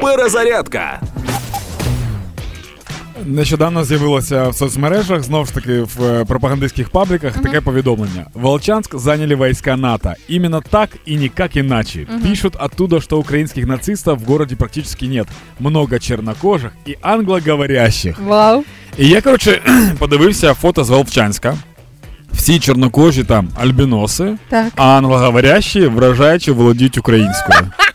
Перезарядка. Нещодавно з'явилося в соцмережах, знову ж таки в е, пропагандистських пабликах, таке повідомлення. Волчанск заняли войска НАТО. Именно так и никак иначе. Пишут оттуда, что украинских нацистов в городе практически нет. Много чернокожих и англоговорящих. Вау. І я, коротше, подивився фото з Волчанська. Всі чорнокожі там альбіноси, Так. а англоговорящі вражаючи володіють українською.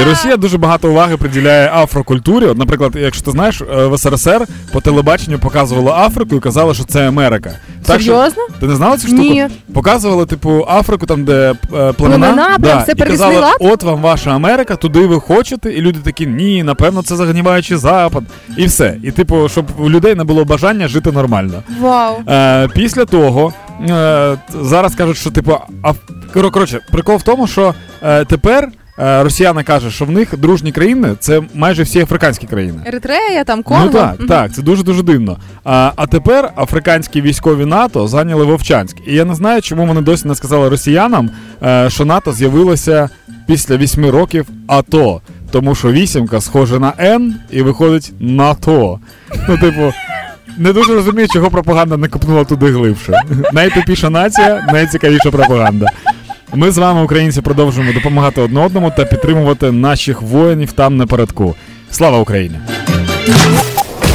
І Росія дуже багато уваги приділяє афрокультурі. От, наприклад, якщо ти знаєш, е, в СРСР по телебаченню показували Африку і казали, що це Америка. Так що- Серйозно? ти не знала цю штуку? Ні. Показували, типу, Африку, там, де е, племена, Племена, прям все і казали, перекреслила? от вам ваша Америка, туди ви хочете, і люди такі, ні, напевно, це загніваючий запад. І все. І, типу, щоб у людей не було бажання жити нормально. Вау. Е, після того е, зараз кажуть, що типу, а кор- коротше, прикол в тому, що е, тепер росіяни кажуть, що в них дружні країни це майже всі африканські країни. Еритрея, там Конго. Ну так, так, це дуже дуже дивно. А, а тепер африканські військові НАТО зайняли Вовчанськ. І я не знаю, чому вони досі не сказали росіянам, е, що НАТО з'явилося після вісьми років АТО. Тому що вісімка схожа на Н і виходить НАТО. Ну, типу. Не дуже розумію, чого пропаганда не копнула туди глибше. Найтупіша нація, найцікавіша пропаганда. Ми з вами, українці, продовжуємо допомагати одне одному та підтримувати наших воїнів там на передку. Слава Україні!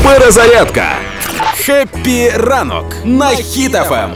Перезарядка. Happy ранок на Хіт-ФМ.